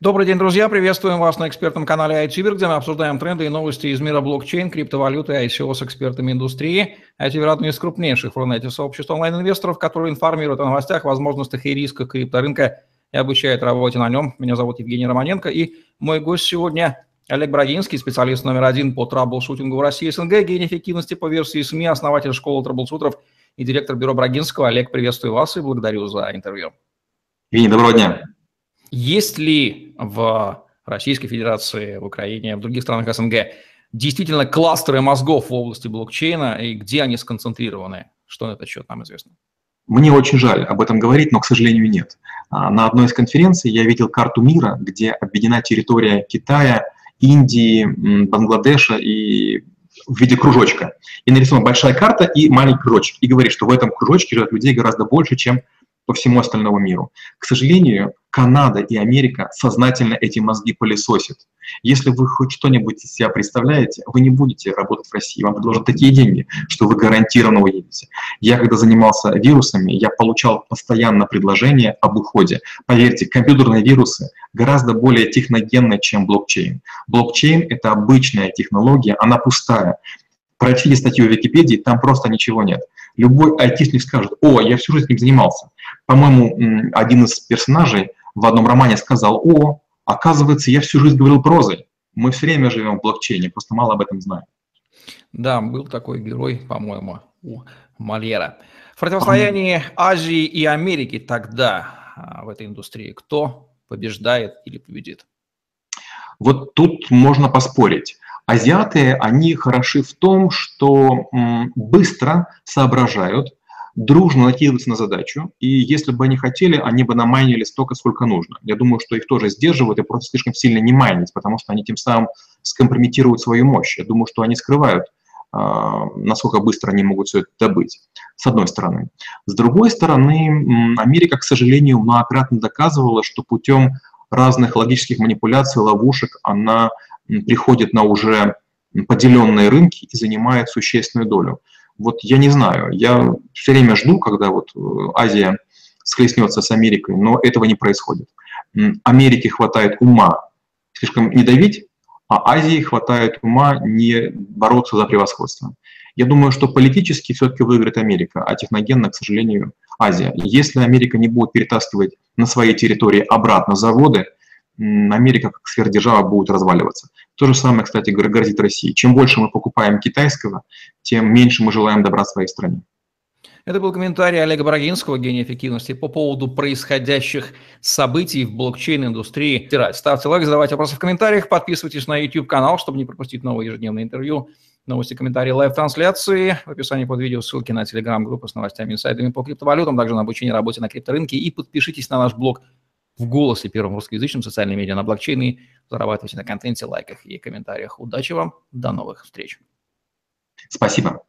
Добрый день, друзья. Приветствуем вас на экспертном канале iTuber, где мы обсуждаем тренды и новости из мира блокчейн, криптовалюты и ICO с экспертами индустрии. iTuber – одно из крупнейших в Рунете сообществ онлайн-инвесторов, которые информируют о новостях, возможностях и рисках крипторынка и обучают работе на нем. Меня зовут Евгений Романенко, и мой гость сегодня Олег Брагинский, специалист номер один по траблшутингу в России СНГ, гений эффективности по версии СМИ, основатель школы траблшутеров и директор бюро Брагинского. Олег, приветствую вас и благодарю за интервью. Евгений, доброго дня. Есть ли в Российской Федерации, в Украине, в других странах СНГ действительно кластеры мозгов в области блокчейна и где они сконцентрированы? Что на этот счет нам известно? Мне очень жаль об этом говорить, но, к сожалению, нет. А, на одной из конференций я видел карту мира, где объединена территория Китая, Индии, Бангладеша и в виде кружочка. И нарисована большая карта и маленький кружочек. И говорит, что в этом кружочке живет людей гораздо больше, чем по всему остальному миру. К сожалению, Канада и Америка сознательно эти мозги пылесосят. Если вы хоть что-нибудь из себя представляете, вы не будете работать в России, вам предложат такие деньги, что вы гарантированно уедете. Я, когда занимался вирусами, я получал постоянно предложения об уходе. Поверьте, компьютерные вирусы гораздо более техногенны, чем блокчейн. Блокчейн — это обычная технология, она пустая. Прочтите статью в Википедии, там просто ничего нет. Любой айтишник скажет, о, я всю жизнь этим занимался. По-моему, один из персонажей в одном романе сказал, о, оказывается, я всю жизнь говорил прозой. Мы все время живем в блокчейне, просто мало об этом знаем. Да, был такой герой, по-моему, у Мольера. В противостоянии Азии и Америки тогда а, в этой индустрии кто побеждает или победит? Вот тут можно поспорить. Азиаты, они хороши в том, что быстро соображают, дружно накидываются на задачу, и если бы они хотели, они бы намайнили столько, сколько нужно. Я думаю, что их тоже сдерживают и просто слишком сильно не майнить, потому что они тем самым скомпрометируют свою мощь. Я думаю, что они скрывают, а, насколько быстро они могут все это добыть, с одной стороны. С другой стороны, Америка, к сожалению, многократно доказывала, что путем разных логических манипуляций, ловушек она приходит на уже поделенные рынки и занимает существенную долю. Вот я не знаю, я все время жду, когда вот э, Азия схлестнется с Америкой, но этого не происходит. Америке хватает ума слишком не давить, а Азии хватает ума не бороться за превосходство. Я думаю, что политически все-таки выиграет Америка, а техногенно, к сожалению, Азия. Если Америка не будет перетаскивать на своей территории обратно заводы, Америка как сверхдержава будет разваливаться. То же самое, кстати, грозит России. Чем больше мы покупаем китайского, тем меньше мы желаем добра своей стране. Это был комментарий Олега Брагинского, гения эффективности, по поводу происходящих событий в блокчейн-индустрии. Ставьте лайк, задавайте вопросы в комментариях, подписывайтесь на YouTube-канал, чтобы не пропустить новые ежедневные интервью, новости, комментарии, лайв-трансляции. В описании под видео ссылки на телеграм-группу с новостями, инсайдами по криптовалютам, также на обучение работе на крипторынке. И подпишитесь на наш блог в голосе первым русскоязычным социальным медиа на блокчейне. Зарабатывайте на контенте, лайках и комментариях. Удачи вам, до новых встреч. Спасибо.